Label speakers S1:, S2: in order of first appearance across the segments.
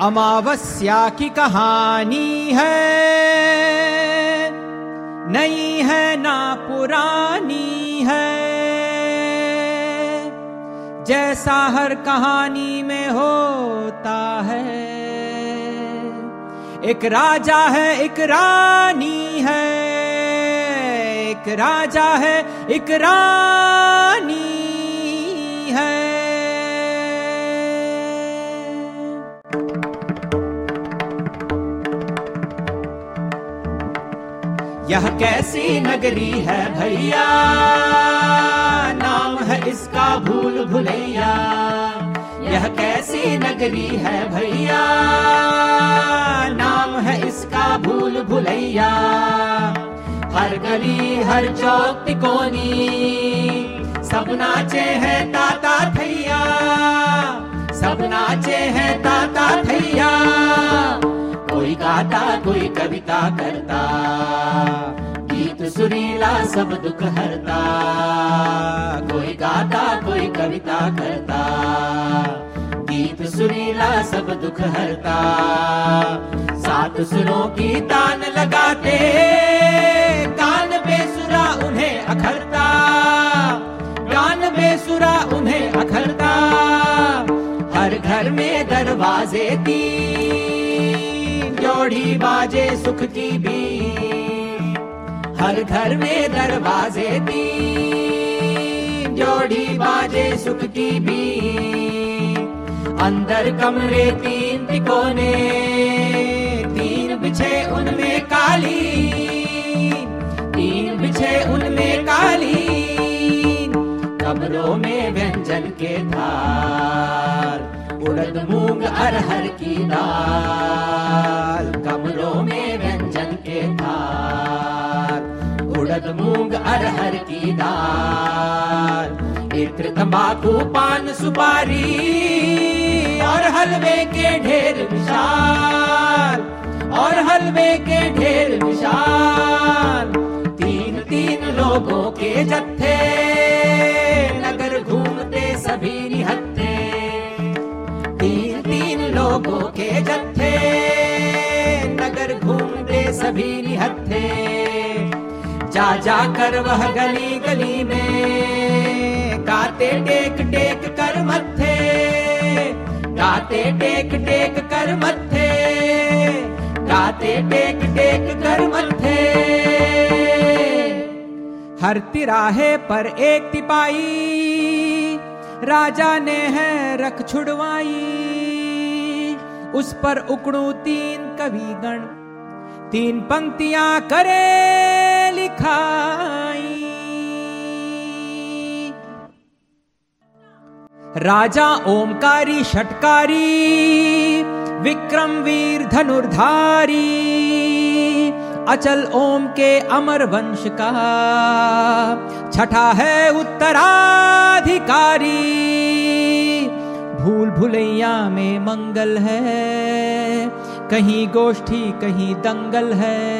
S1: अमावस्या की कहानी है। नई है ना पुरानी है। जैसा हर कहानी में होता है। एक राजा है, एक रानी है। एक राजा है, एक रानी यह कैसी नगरी है भैया? नाम है इसका भूल भुलैया। यह कैसी नगरी है भैया? नाम है इसका भूल भुलैया। हर गली, हर चौक तिकोनी। सब नाचे हैं ताता थैया। सब नाचे हैं ताता थैया। कोई गाता, कोई कविता करता। गीत सुरीला सब दुख हरता। कोई गाता, कोई कविता करता। गीत सुरीला सब दुख हरता। सात सुरों की तान लगाते, कान बेसुरा उन्हें अखरता। कान बेसुरा उन्हें अखरता। हर घर में दरवाजे तीन। जोड़ी बाजे सुख की भी हर घर में दरवाजे तीन। जोड़ी बाजे सुख की भी अंदर कमरे तीन तिकोने, तीन बिछे उनमें काली तीन बिछे उनमें काली कमरों में व्यंजन के थार। उड़द मूंग अरहर की दाल। कमरों में व्यंजन के थार उड़द मूंग अरहर की दाल। इत्र तंबाकू पान सुपारी और हलवे के ढेर विशाल। और हलवे के ढेर विशाल। तीन तीन लोगों के जत्थे नगर घूमते सभी लोगों के जत्थे, नगर घूमते सभी निहत्थे। जा जा कर वह गली गली में, गाते टेक टेक कर मत्थे। गाते टेक टेक कर मत्थे, गाते टेक टेक कर मत्थे। हर तिराहे पर एक तिपाई, राजा ने है रख छुड़वाई। उस पर उकड़ू तीन कवि गण तीन पंक्तियाँ करे लिखाई। राजा ओमकारी षटकारी, विक्रम वीर धनुर्धारी, अचल ओम के अमर वंश का छठा है उत्तराधिकारी भूल भुलैया में मंगल है। कहीं गोष्ठी, कहीं दंगल है।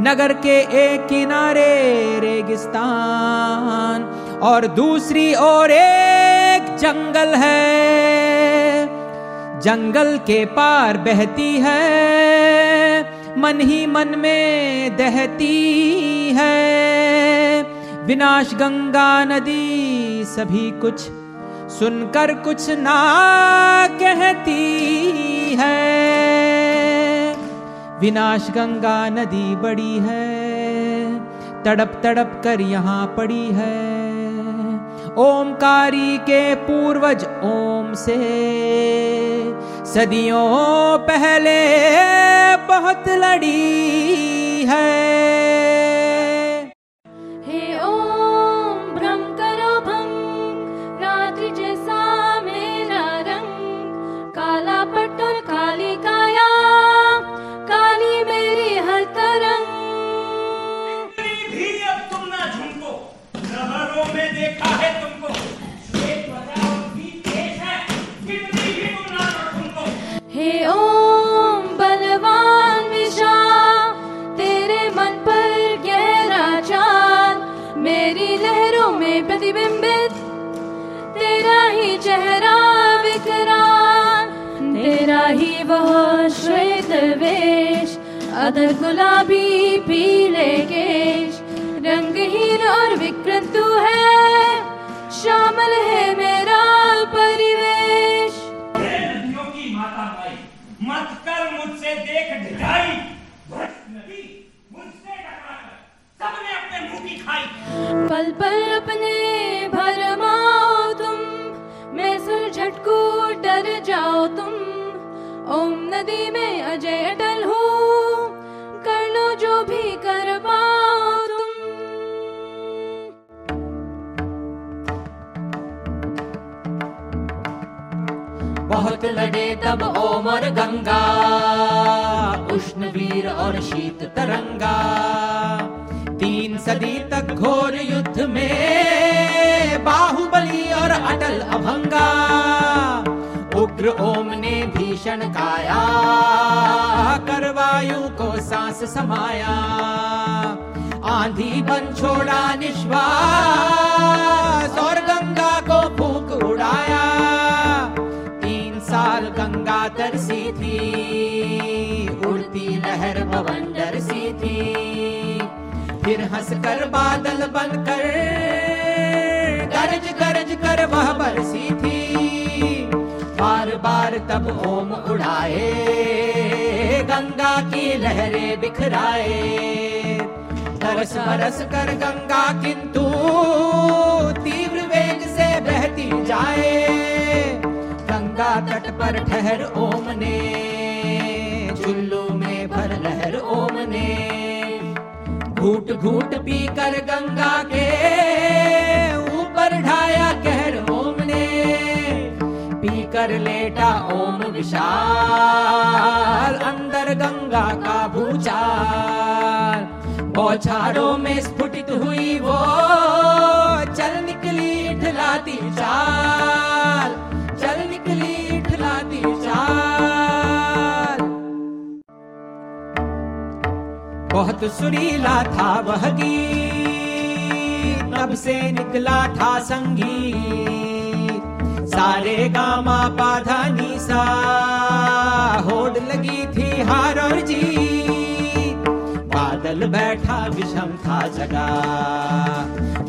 S1: नगर के एक किनारे रेगिस्तान और दूसरी ओर एक जंगल है। जंगल के पार बहती है, मन ही मन में दहती है। विनाश गंगा नदी सभी कुछ सुनकर कुछ ना कहती है। विनाश गंगा नदी बड़ी है, तड़प तड़प कर यहाँ पड़ी है। ओमकारी के पूर्वज ओम से, सदियों पहले बहुत लड़ी है।
S2: ही
S3: वह श्वेत वेश। अधर गुलाबी पीले केश। रंगहीन और विकृत तू है। शामिल है मेरा परिवेश।
S4: की माता भाई मत कर मुझसे देख मुझसे सबने अपने मुँह की खाई।
S3: पल पल अपने भरमाओ तुम मैं सुर झटकू डर जाओ तुम। ओम नदी में अजय अटल हूँ। कर लो जो भी कर पाओ तुम।
S1: बहुत लड़े तब ओम और गंगा, उष्ण वीर और शीत तरंगा। तीन सदी तक घोर युद्ध में बाहुबली और अटल अभंगा। उग्र ओम ने भीषण काया, करवायु को सांस समाया। आंधी बन छोड़ा निश्वास और गंगा को फूक उड़ाया। तीन साल गंगा तरसी थी, उड़ती लहर बवंडर सी थी। फिर हंसकर बादल बनकर गरज गरज कर वह बरसी थी। बार तब ओम उड़ाए, गंगा की लहरें बिखराए। तरस बरस कर गंगा किंतु तीव्र वेग से बहती जाए। गंगा तट पर ठहर ओम ने चुल्लू में भर लहर ओम ने घूट घूट पी कर गंगा के ओम विशाल, अंदर गंगा का भूचाल। बौछारों में स्फुटित हुई वो चल निकली इठलाती चाल, चल निकली इठलाती चाल। बहुत सुरीला था वह गीत, तब से निकला था संगीत। सारे गामा पाधा निसा होड़ लगी थी हार और जीत बादल बैठा विषम था जगा।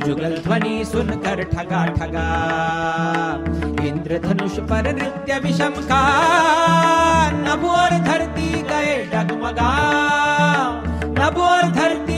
S1: जुगल ध्वनि सुनकर ठगा ठगा। इंद्रधनुष पर नृत्य विषम का। नभ और धरती गए डगमगा। नभ और धरती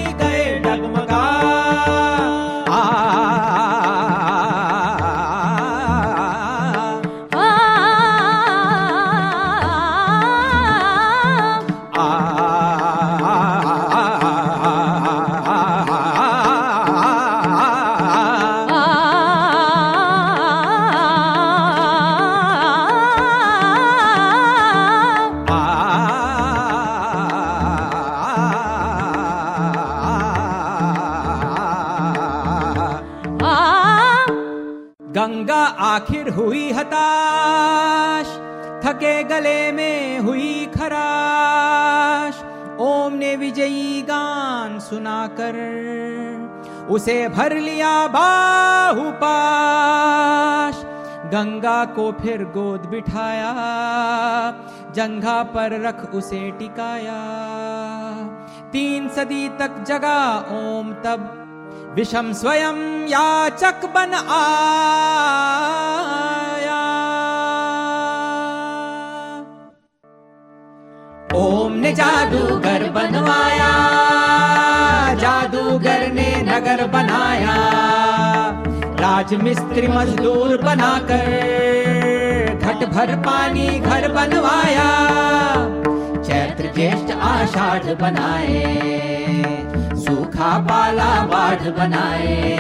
S1: आखिर हुई हताश, थके गले में हुई खराश। ओम ने विजयी गान सुनाकर उसे भर लिया बाहुपाश गंगा को फिर गोद बिठाया, जंघा पर रख उसे टिकाया। तीन सदी तक जगा ओम तब विषम स्वयं याचक बन आया। ओम ने जादूगर बनवाया, जादूगर ने नगर बनाया, राजमिस्त्री मजदूर बनाकर घट भर पानी घर बनवाया, चैत्र ज्येष्ठ आषाढ़ बनाए। पाला बाढ़ बनाए।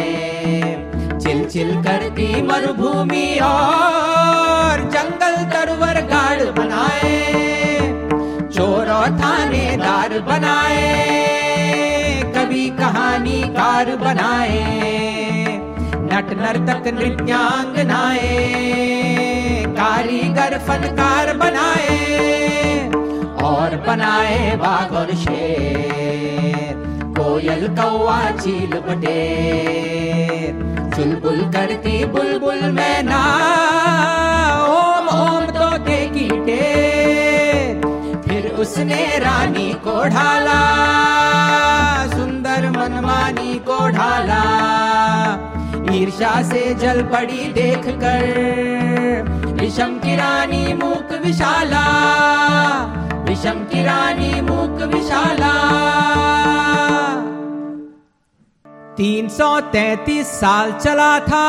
S1: चिल चिल करती मरुभूमि और जंगल तरवर गाड़ बनाए। चोर और थानेदार बनाए। कभी कहानीकार बनाए। नट नर्तक नृत्यांगनाए कारीगर फनकार बनाए। और बनाए बाघ और शेर। कोयल कौवा चील बटेर चुलबुल करती बुलबुल मैना ओम ओम तोते की टेर उसने रानी को ढाला। सुंदर मनमानी को ढाला। ईर्षा से जल पड़ी देख कर विषम की रानी मूक विशाला। विषम की रानी मूक विशाला। तीन सौ तैतीस साल चला था।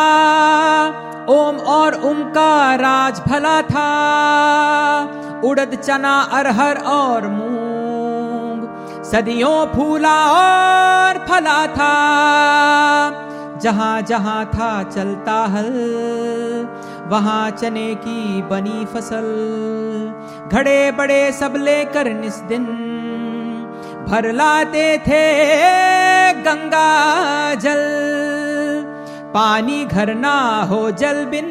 S1: ओम और उम का राज भला था। उड़द चना, अरहर और मूंग, सदियों फूला और फला था। जहाँ जहाँ था चलता हल, वहाँ चने की बनी फ़सल। घड़े बड़े सब लेकर निस दिन भर लाते थे गंगा जल। पानी घर ना हो जल बिन,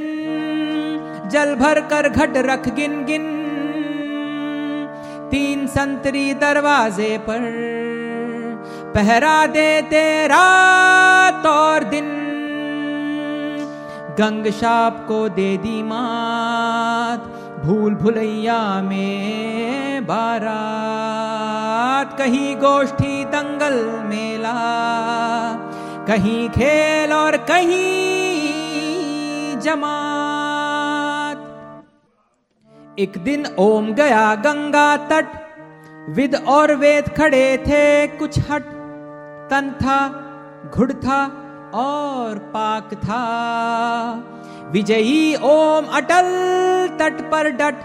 S1: जल भर कर घट रख गिन गिन। तीन संतरी दरवाजे पर पहरा देते रात और दिन। गंग शाप को दे दी मात भूल भुलैया में बारात, कहीं गोष्ठी दंगल मेला, कहीं खेल और कहीं जमात। एक दिन ओम गया गंगा तट, विद और वेद खड़े थे कुछ हट। तन था, घुड़ था और पाक था। विजयी ओम अटल तट पर डट।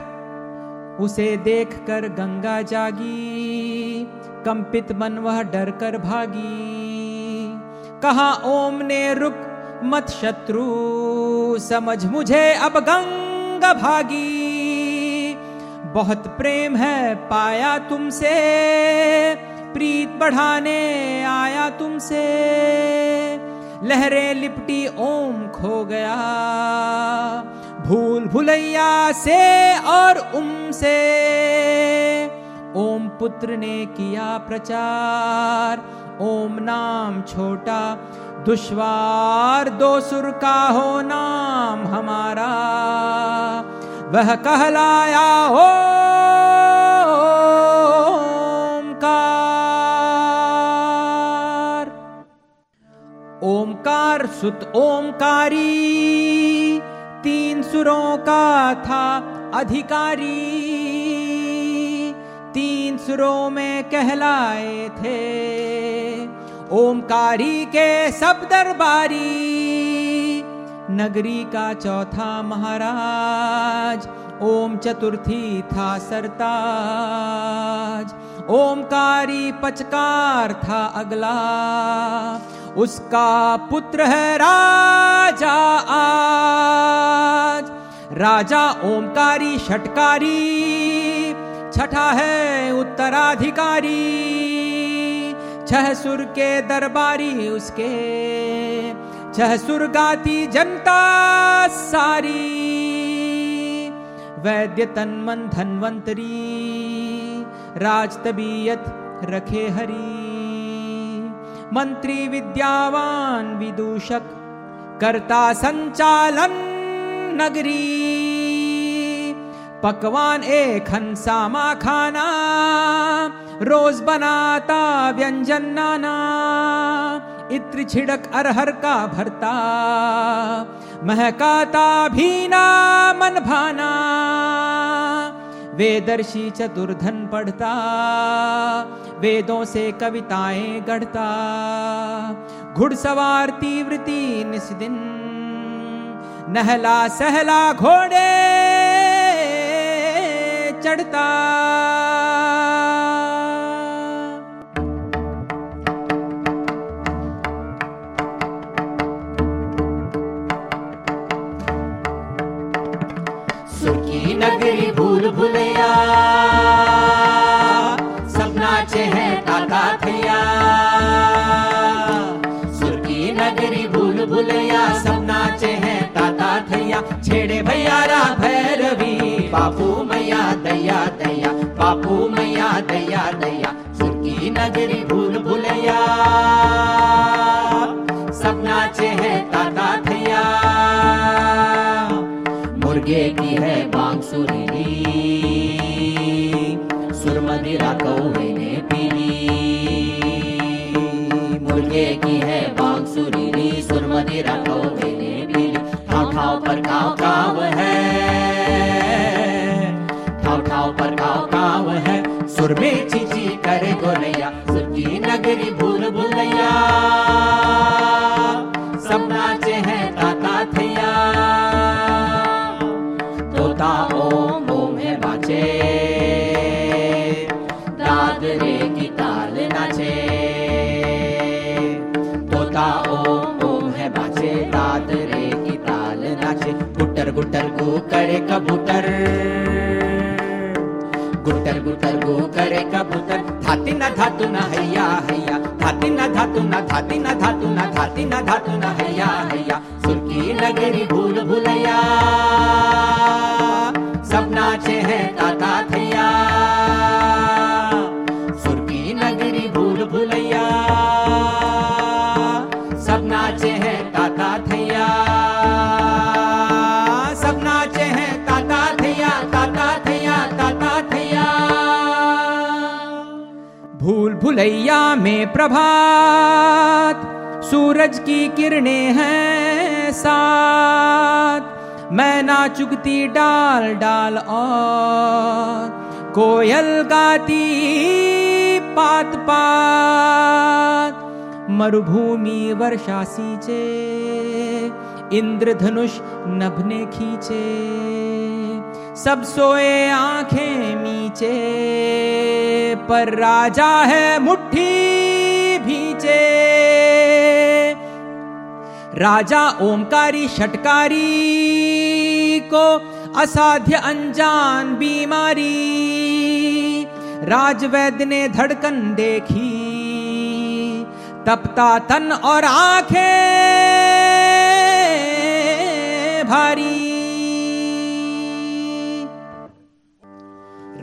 S1: उसे देखकर गंगा जागी, कंपित मन वह डर कर भागी। कहा, ओम ने रुक मत शत्रु, समझ मुझे अब गंगा भागी। बहुत प्रेम है पाया तुमसे, प्रीत बढ़ाने आया तुमसे। लहरें लिपटी, ओम खो गया। भूल भुलैया से और उम से, ओम पुत्र ने किया प्रचार। ओम नाम छोटा, दुश्वार दो सुर का हो नाम हमारा। वह कहलाया हो ओमकार सुत ओमकारी तीन सुरों का था अधिकारी। तीन सुरों में कहलाए थे ओमकारी के सब दरबारी। नगरी का चौथा महाराज, ओम चतुर्थी था सरताज। ओमकारी पचकार था अगला। उसका पुत्र है राजा आज। राजा ओमकारी, षटकारी, छठा है उत्तराधिकारी। छह सुर के दरबारी उसके, छह सुर गाती जनता सारी। वैद्य तन्मन धनवंतरी, राज तबीयत रखे हरी। मंत्री विद्यावान विदूषक, करता संचालन नगरी। पकवान एक हंसामा खाना रोज बनाता व्यंजन नाना। इत्र छिड़क अरहर का भरता, महकाता भीना मन भाना। वेदर्शी चतुर्धन पढ़ता वेदों से कविताएँ गढ़ता। घुड़सवार तीव्रती निस दिन, नहला सहला घोड़े चढ़ता।
S5: सुखी नगरी भूल भुलैया हैं ताता थैया सुखी नगरी भूल भुलैया सब नाचे हैं ताता थैया छेड़े भैयारा भैरवी, बापू मैया दैया दैया, बापू मैया दैया दैया। सुखी नगरी भूल भुलैया सब नाचे हैं ताता थैया मुर्गे की है बांसुरी सुरमदी
S1: मदिरा गोरैया सुर नगरी भूल सब नाचे हैं ताता थैया। तोता ओम ओम है बाचे दाद रे की ताल नाचे। तोता ओम ओम है बाचे दाद रे की ताल नाचे। गुटर गुटर गु करे कबूतर। गुटर गुटर गु करे कबूतर। धाती न धातु न हैया हैया धाती न धातु न धाती न धातु न धाती न धातु न हैया हैया सुर्की नगरी भूल भुलैया। सब नाचे हैं, ताता थैया। भुलैया
S4: में प्रभात, सूरज की किरणें हैं साथ। मैं ना चुगती डाल डाल और कोयल गाती पात पात। मरुभूमि वर्षा सींचे, इंद्रधनुष नभने खींचे, सब सोए आँखें मीचे। पर राजा है मुट्ठी भीचे। राजा ओमकारी षटकारी को असाध्य अनजान बीमारी। राजवैद्य ने धड़कन देखी। तपता तन और आँखें भारी।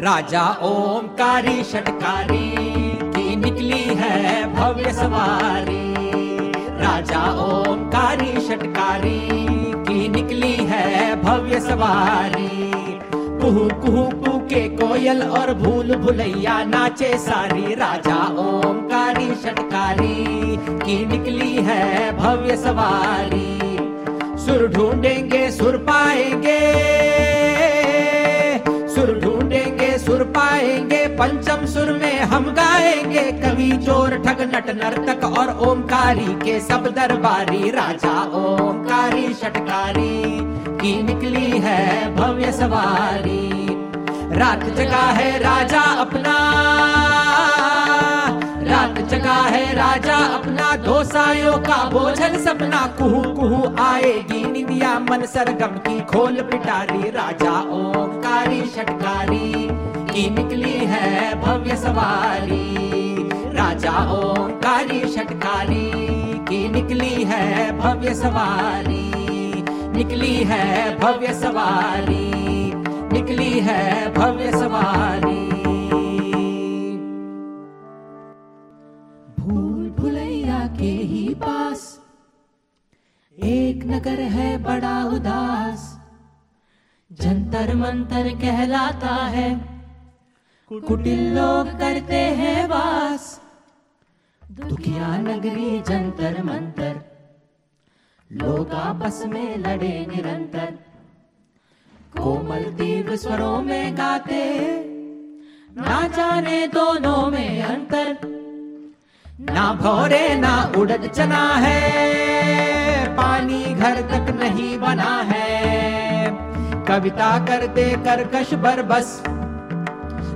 S1: राजा ओमकारी षटकारी, की निकली है भव्य सवारी। राजा ओमकारी षटकारी, की निकली है भव्य सवारी। कुहू कुहू कू के कोयल और भूल भुलैया नाचे सारी। राजा ओमकारी षटकारी, की निकली है भव्य सवारी। सुर ढूंढेंगे, सुर पाएँगे। पाएँगे पंचम सुर में हम गाएँगे। कवि, चोर, ठग, नट, नर्तक और ओमकारी के सब दरबारी राजा। ओमकारी, षटकारी, की निकली है भव्य सवारी। रात जगा है राजा अपना, रात जगा है राजा अपना। दो सायों का बोझल सपना कुहू कुहू आएगी। निंदिया मन सरगम की खोल पिटारी राजा। ओमकारी, षटकारी की निकली है भव्य सवारी। राजा ओमकारी षटकारी की निकली है भव्य सवारी। निकली है भव्य सवारी। निकली है भव्य सवारी। भूल भुलैया के ही पास एक नगर है बड़ा उदास। जंतर मंतर कहलाता है। कुटिल लोग करते हैं वास। दुखिया नगरी जंतर मंतर। लोग आपस में लड़े निरंतर। कोमल तीव्र स्वरों में गाते। ना जाने दोनों में अंतर। ना भौरे, ना उड़द चना है। पानी घर तक नहीं बना है। कविता करते करकश बरबस।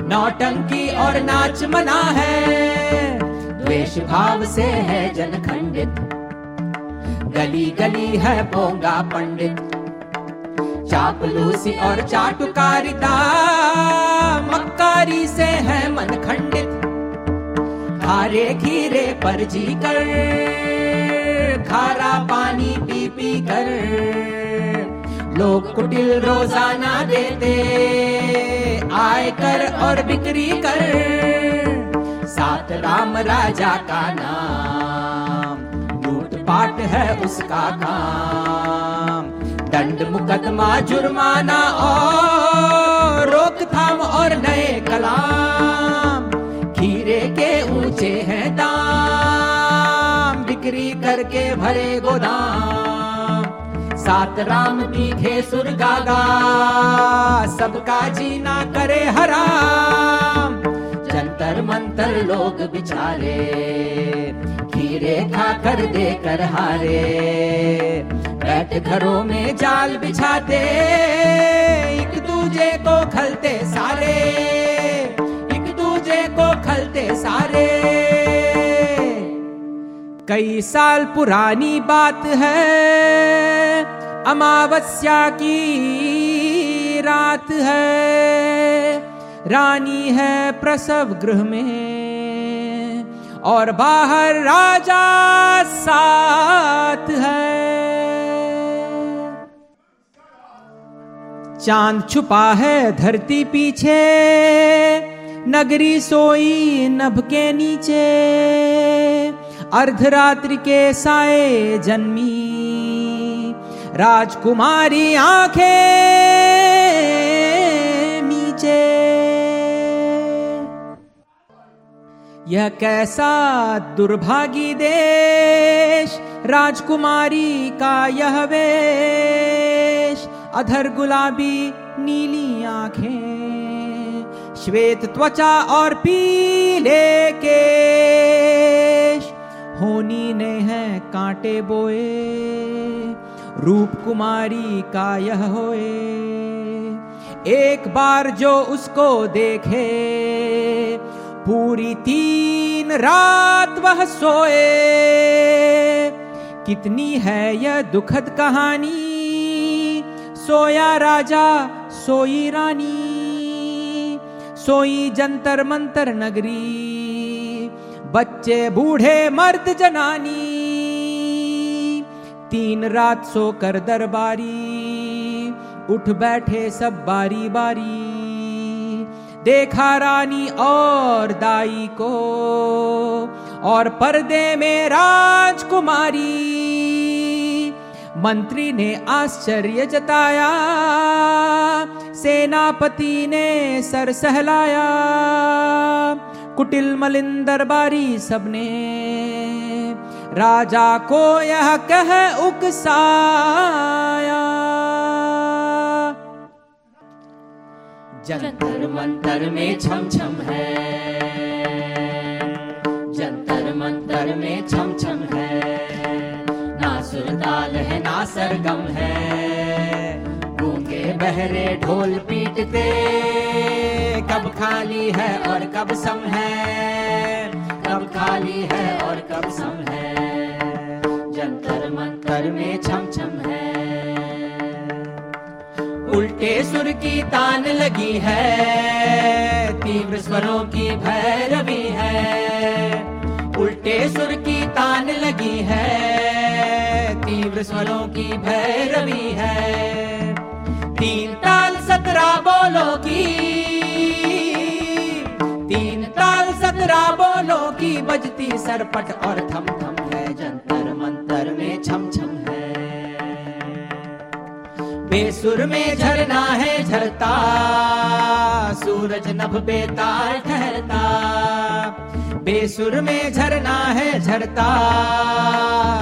S1: नौटंकी और नाच मना है। द्वेष भाव से है जन खंडित। गली गली है पोंगा पंडित। चापलूसी और चाटुकारिता मक्कारी से है मन खंडित। खारे खीरे पर जी कर खारा पानी पी पी कर। लोग कुटिल रोज़ाना देते। आय कर और बिक्री कर। सात राम राजा का नाम लूट पाट है उसका काम। दंड, मुकदमा, जुर्माना और रोकथाम और नए कलाम। खीरे के ऊँचे हैं दाम, बिक्री करके भरे गोदाम। सात राम तीखे सुर गागा, सबका जीना करे हराम। जंतर मंतर लोग बिचारे खीरे खाकर देकर हारे। बैठ घरों में जाल बिछाते, एक दूजे को खलते सारे। एक दूजे को खलते सारे। कई साल पुरानी बात है अमावस्या की रात है। रानी है प्रसव गृह में। और बाहर राजा साथ है। चाँद छुपा है धरती पीछे। नगरी सोई नभ के नीचे। अर्धरात्रि के साए जन्मी। राजकुमारी आँखें नीचे। यह कैसा दुर्भागी देश, राजकुमारी का यह वेश। अधर गुलाबी नीली आँखें, श्वेत त्वचा और पीले केश। होनी ने है कांटे बोए। रूप कुमारी का यह होए। एक बार जो उसको देखे, पूरी तीन रात वह सोए। कितनी है यह दुखद कहानी? सोया राजा, सोई रानी। सोई जंतर मंतर नगरी। बच्चे बूढ़े मर्द जनानी। तीन रात सोकर दरबारी, उठ बैठे सब बारी बारी। देखा रानी और दाई को, और पर्दे में राजकुमारी। मंत्री ने आश्चर्य जताया, सेनापति ने सर सहलाया। कुटिल मलिंदर बारी सबने राजा को यह कह, उकसाया। जंतर मंतर में छम छम है। जंतर मंतर में छम छम है। ना सुरताल है, ना सरगम है। गूँगे बहरे, ढोल पीटते। कब खाली है और कब सम है? कब खाली है और कब सम है? मंतर में छम छम है। उल्टे सुर की तान लगी है, तीव्र स्वरों की भैरवी है। उल्टे सुर की तान लगी है, तीव्र स्वरों की भैरवी है। तीन ताल सत्रह बोलो की, तीन ताल सत्रह बोलो की, बजती सरपट और थम थम बेसुर में झरना है झरता, सूरज नभ बेताल ठहरता। बेसुर में झरना है झरता,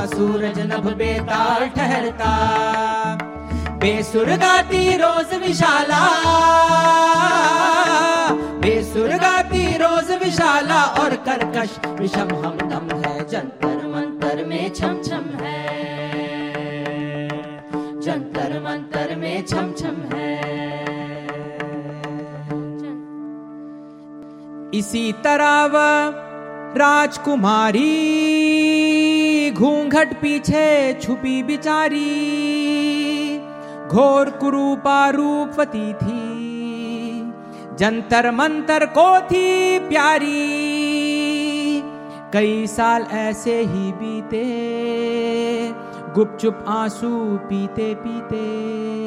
S1: सूरज नभ बेताल ठहरता। बेसुर गाती रोज विशाला बेसुर गाती रोज विशाला और करकश विषम हम दम है, जंतर मंतर में छम छम है। जंतर मंतर में छम छम है। इसी तरह वह राजकुमारी घूंघट पीछे छुपी बिचारी, घोर कुरूपा रूपवती थी, जंतर मंतर को थी प्यारी। कई साल ऐसे ही बीते, गुपचुप आँसू पीते पीते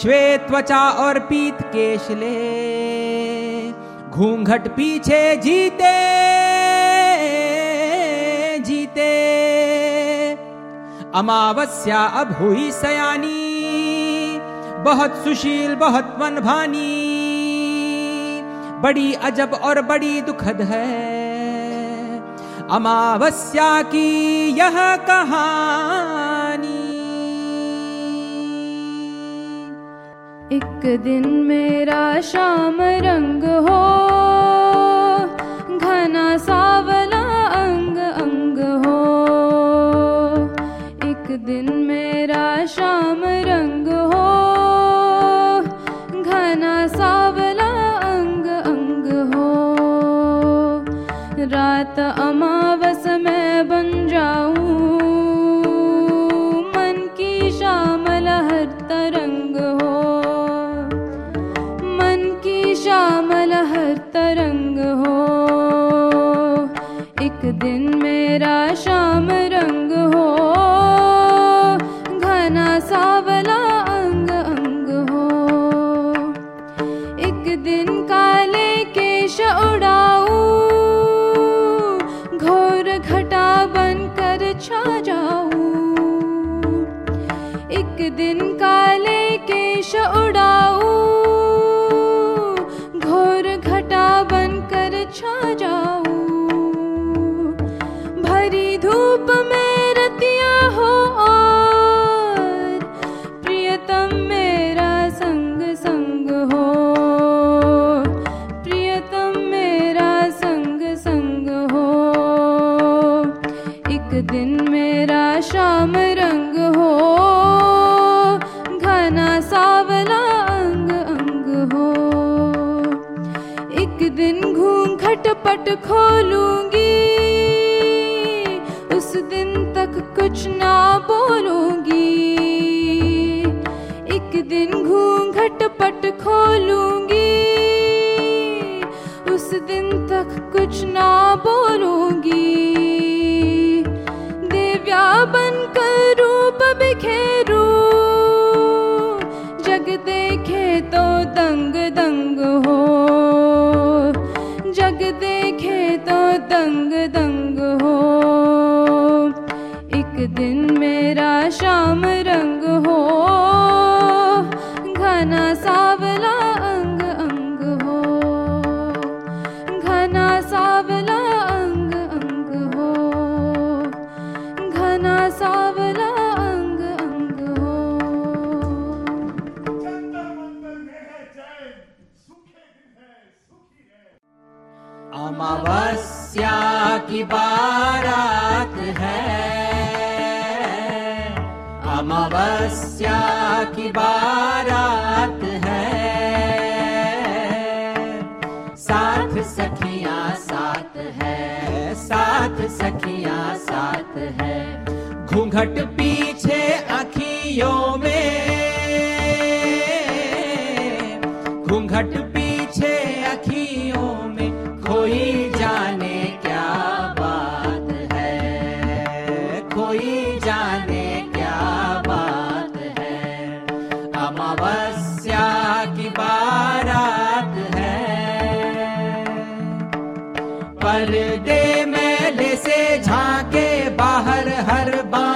S1: श्वेत त्वचा और पीत केश ले घूंघट पीछे जीते जीते। अमावस्या अब हुई सयानी, बहुत सुशील, बहुत मन भानी बड़ी अजब और बड़ी दुखद है।
S4: अमावस्या की यह कहानी।
S3: दिन मेरा श्याङ्ग within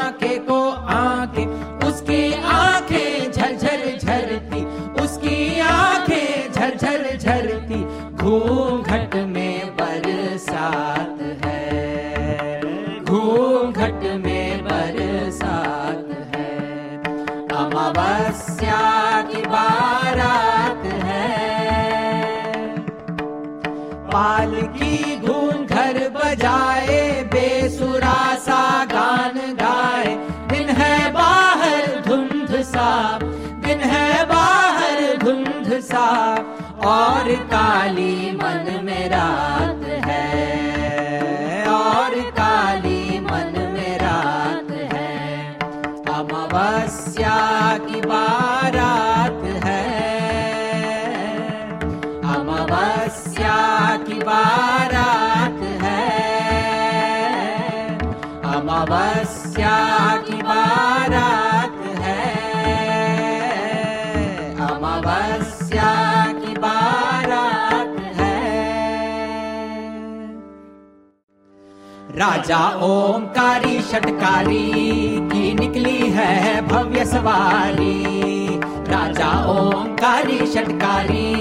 S3: आँखें को
S1: आँखें, उसकी आँखें झरझर झरती, उसकी आँखें झरझर झरती, घूंघट में बरसात है। घूंघट में बरसात है। अमावस्या की बारात है। पालकी घूंघर बजाए, बेसुरा सा और काली मन में रात है। और काली मन में रात है। अमावस्या की बारात है। अमावस्या की बारात है। अमावस्या राजा ओंकारी षटकारी की निकली है भव्य सवारी। राजा ओंकारी षटकारी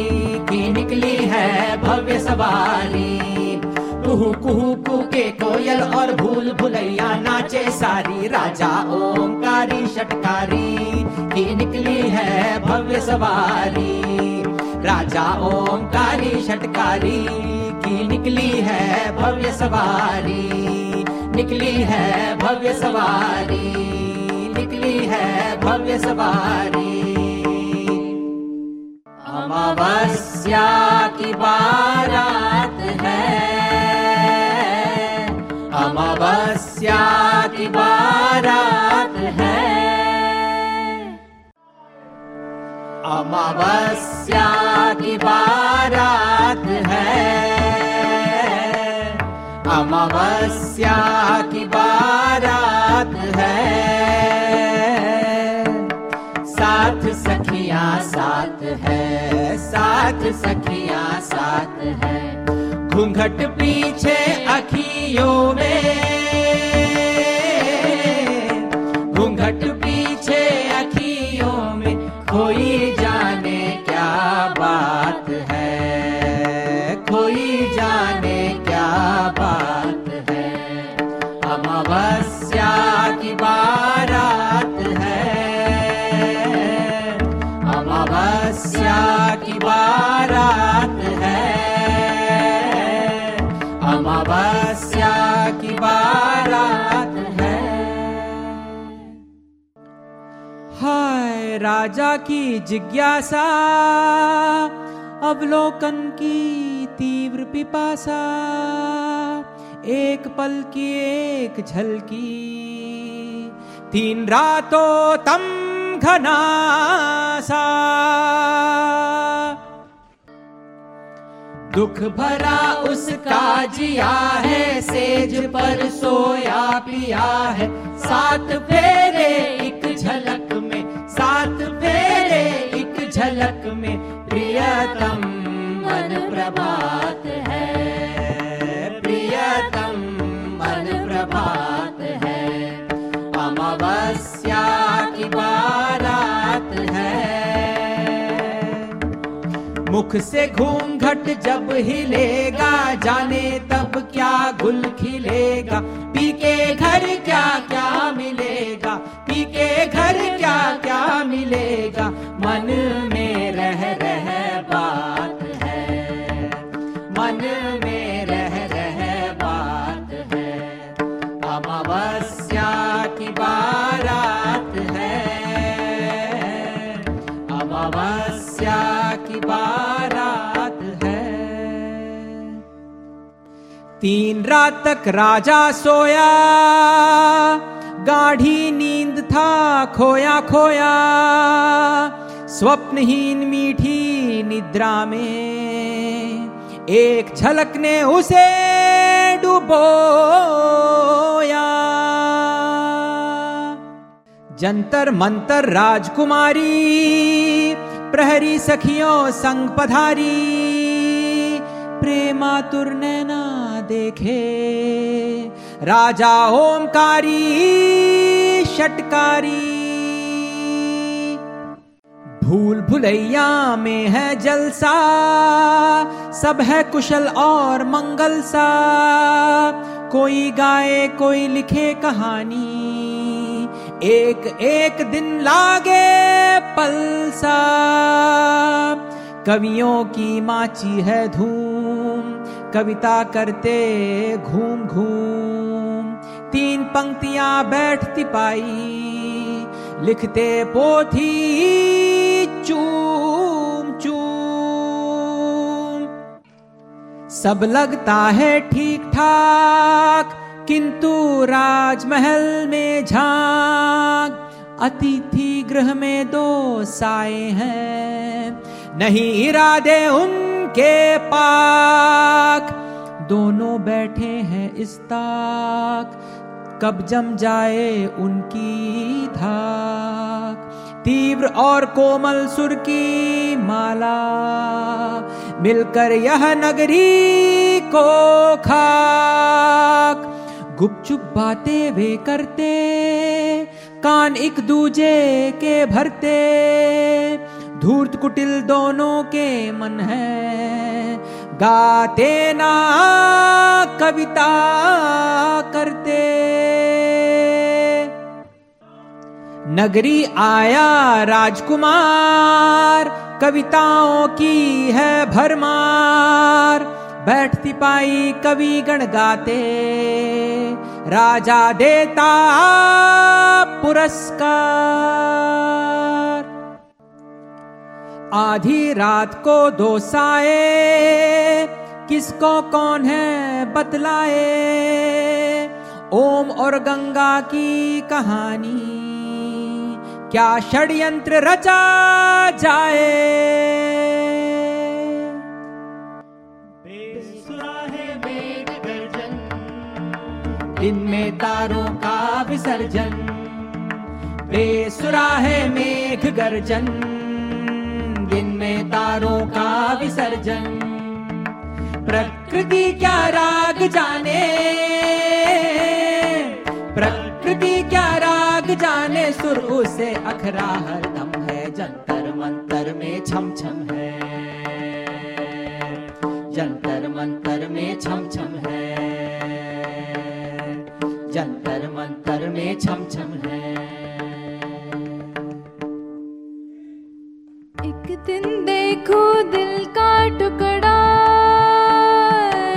S1: की निकली है भव्य सवारी।
S6: कुहू कुहू कुके कोयल और भूल भुलैया नाचे सारी। राजा ओंकारी षटकारी की निकली है भव्य सवारी। राजा ओमकारी षटकारी की निकली है भव्य सवारी, निकली है भव्य सवारी, निकली है भव्य सवारी। अमावस्या की बारात है, अमावस्या की बारात है। अमावस्या की बारात है। अमावस्या की बारात है। साथ सखिया साथ है। साथ सखिया साथ है। घूंघट पीछे अखियों में। घूंघट कोई जाने क्या बात है? कोई जाने क्या बात है? अमावस्या की बारात है। अमावस्या की बारात है। अमावस्या की बारात
S1: राजा की जिज्ञासा, अवलोकन की तीव्र पिपासा। एक पल की एक झलकी, तीन रातों तम घनासा।
S6: दुख भरा उसका जिया है, सेज पर सोया पिया है। सात फेरे एक झलक झलक में प्रियतम मन प्रभात है। प्रियतम मन प्रभात है। अमावस्या की बारात है।
S1: मुख से घूंघट जब हिलेगा, जाने तब क्या गुल खिलेगा, पी के घर क्या क्या मिलेगा पी के घर क्या क्या मिलेगा? मन में रह रह बात है। मन में रह रह बात है। अमावस्या की बारात है। अमावस्या की बारात है। तीन रात तक राजा सोया, गाढ़ी नींद था खोया खोया, स्वप्नहीन मीठी निद्रा में, एक झलक ने उसे डुबोया। जंतर मंतर राजकुमारी, प्रहरी सखियों संग पधारी, प्रेमातुर नैना देखे, राजा ओमकारी षटकारी। भूल भुलैया में है जलसा, सब है कुशल और मंगल सा कोई गाए, कोई लिखे कहानी, एक एक दिन लागे पलसा। कवियों की माची है धूम, कविता करते घूम घूम। पंक्तियाँ बैठती पाई लिखते पोथी चूम चूम। सब लगता है ठीक ठाक, किंतु राजमहल में झाँक। अतिथि गृह में दो साए हैं, नहीं इरादे उनके पाक। दोनों बैठे हैं इस ताक। कब जम जाए उनकी धाक। तीव्र और कोमल सुर की माला, मिलकर यह नगरी को खाक। गुपचुप बातें वे करते, कान एक दूजे के भरते। धूर्त कुटिल दोनों के मन है गाते ना कविता करते। नगरी आया राजकुमार, कविताओं की है भरमार। बैठती पाई कवि गण गाते। राजा देता पुरस्कार। आधी रात को दोसाए। किसको कौन है बतलाए? ओम और गंगा की कहानी। क्या षड्यंत्र रचा जाए? दिन में तारों का विसर्जन। बेसुरा है मेघ गर्जन। दिन में तारों का विसर्जन। प्रकृति क्या राग जाने? प्रकृति क्या राग जाने? सुर उसे अखरा हर दम है, जंतर मंतर में छम छम है। जंतर मंतर में छम छम है। जंतर मंतर में छम छम है।
S3: एक दिन देखो दिल का टुकड़ा,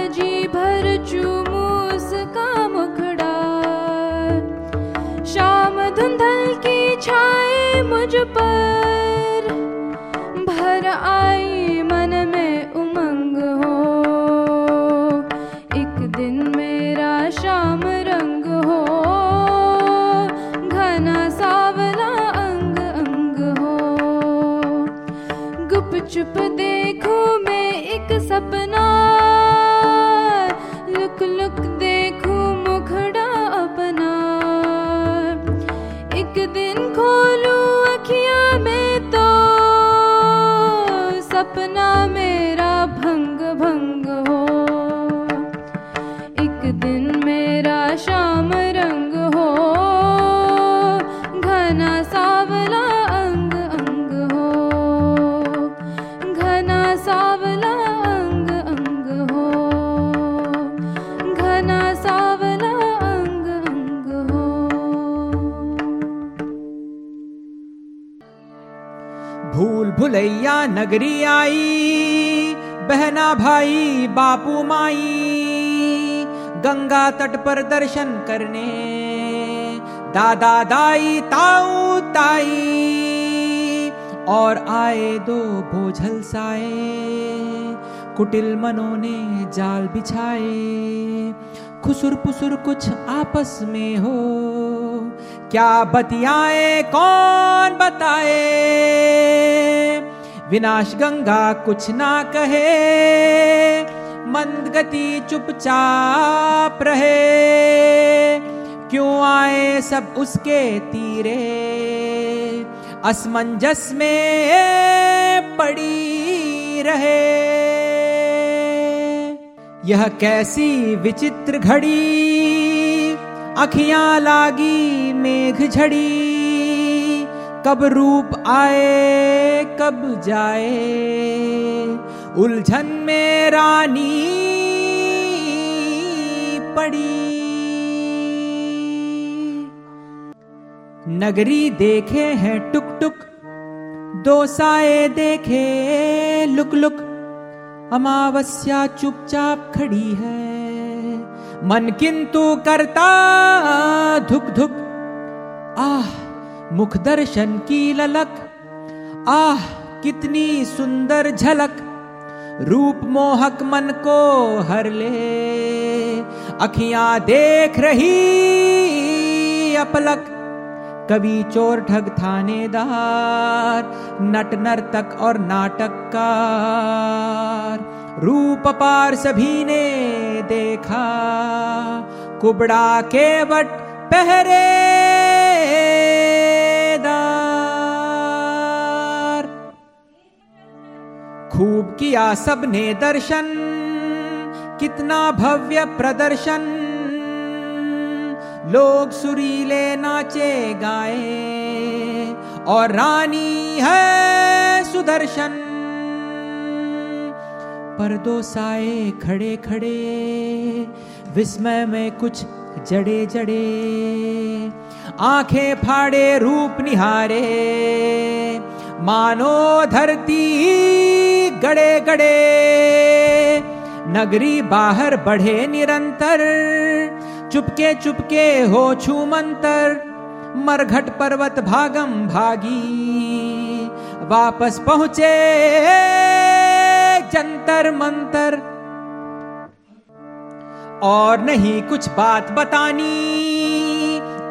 S3: जी भर चूमू उसका मुखड़ा। शाम धुंधल की छाए मुझ पर, भर आई मन में उमंग हो। एक दिन
S1: tu peux नगरी आई, बहना भाई, बापू माई। गंगा तट पर दर्शन करने, दादा दाई, ताऊ ताई। और आए दो बोझल साए, कुटिल मनों ने जाल बिछाए। खुसुर पुसुर कुछ आपस में हो, क्या बतियाए, कौन बताए? विनाश गंगा कुछ ना कहे, मंद गति चुपचाप रहे। क्यों आए सब उसके तीरे? असमंजस में पड़ी रहे। यह कैसी विचित्र घड़ी? अखियाँ लागी मेघ झड़ी। कब रूप आए? कब जाए? उलझन में रानी पड़ी। नगरी देखे हैं टुक टुक दो साए देखे लुक लुक अमावस्या चुपचाप खड़ी है। मन किंतु करता धुक धुक आह, मुख दर्शन की ललक। आह, कितनी सुंदर झलक। रूप मोहक मन को हर ले। अखियाँ देख रही अपलक। कवि चोर ठग थानेदार, नट नर्तक और नाटककार। रूप पार सभी ने देखा। कुबड़ा के वट पहरेदार खूब किया सबने दर्शन, कितना भव्य प्रदर्शन। लोग सुरीले नाचे गाए, और रानी है सुदर्शन। पर दो साए खड़े खड़े, विस्मय में कुछ जड़े जड़े। आँखें फाड़े, रूप निहारे, मानो धरती गड़े गड़े। नगरी बाहर बढ़े निरंतर। चुपके चुपके हो छू मंतर। मरघट पर्वत भागम भागी। वापस पहुँचे जंतर मंतर। और नहीं कुछ बात बतानी।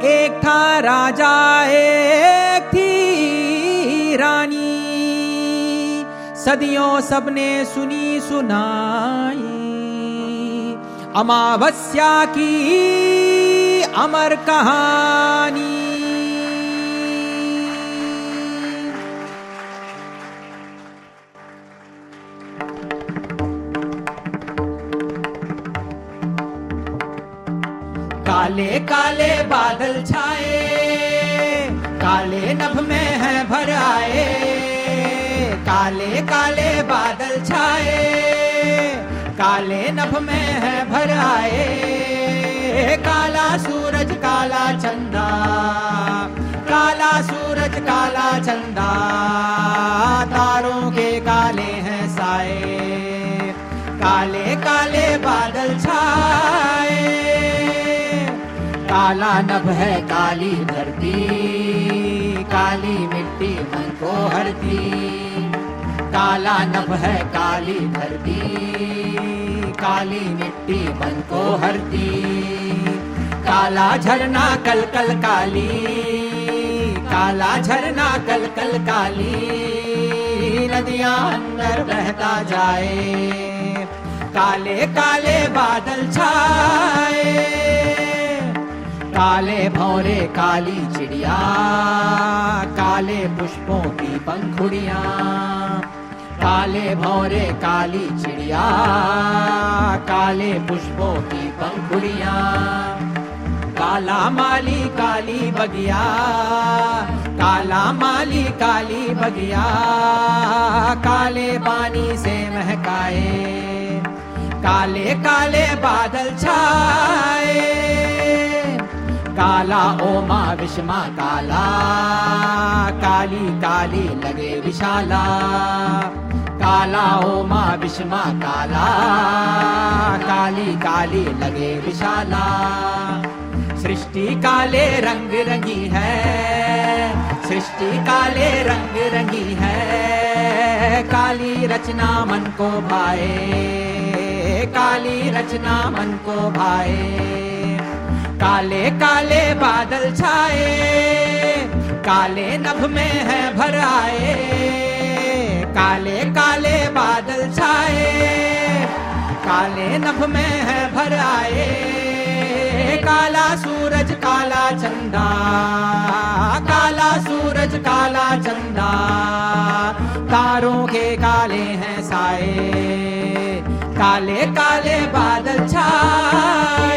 S1: एक था राजा, एक थी रानी। सदियों सबने सुनी सुनाई। अमावस्या की अमर कहानी। काले काले बादल छाए, काले नभ में है भर आए। काले काले बादल छाए, काले नभ में है भर आए। काला सूरज, काला चंदा, काला सूरज, काला चंदा, तारों के काले हैं साए। काले काले बादल छाए, काला नभ है काली धरती, काली मिट्टी मन को हरती। काला नभ है, काली धरती, काली मिट्टी मन को हरती। काला झरना कल कल, काली काला झरना कल कल काली, नदियाँ अंदर बहता जाए, काले काले बादल छाए, काले भौरे, काली चिड़िया, काले पुष्पों की पंखुड़िया काले भौरे, काली चिड़िया, काले पुष्पों की पंखुड़िया, काला माली, काली बगिया, काला माली, काली बगिया, काले पानी से महकाए, काले काले बादल छाए, काला ओमा विषमा काला, काली काली लगे विशाला। काला ओ माँ विषमा काला। काली काली लगे विशाला। सृष्टि काले रंग रंगी है। सृष्टि काले रंग रंगी है। काली रचना मन को भाए। काली रचना मन को भाए। काले काले बादल छाए। काले नभ में है भर आए। काले काले बादल छाए, काले नभ में है भर आए, काला सूरज, काला चंदा, काला सूरज, काला चंदा, तारों के काले हैं साए, काले काले बादल छाए।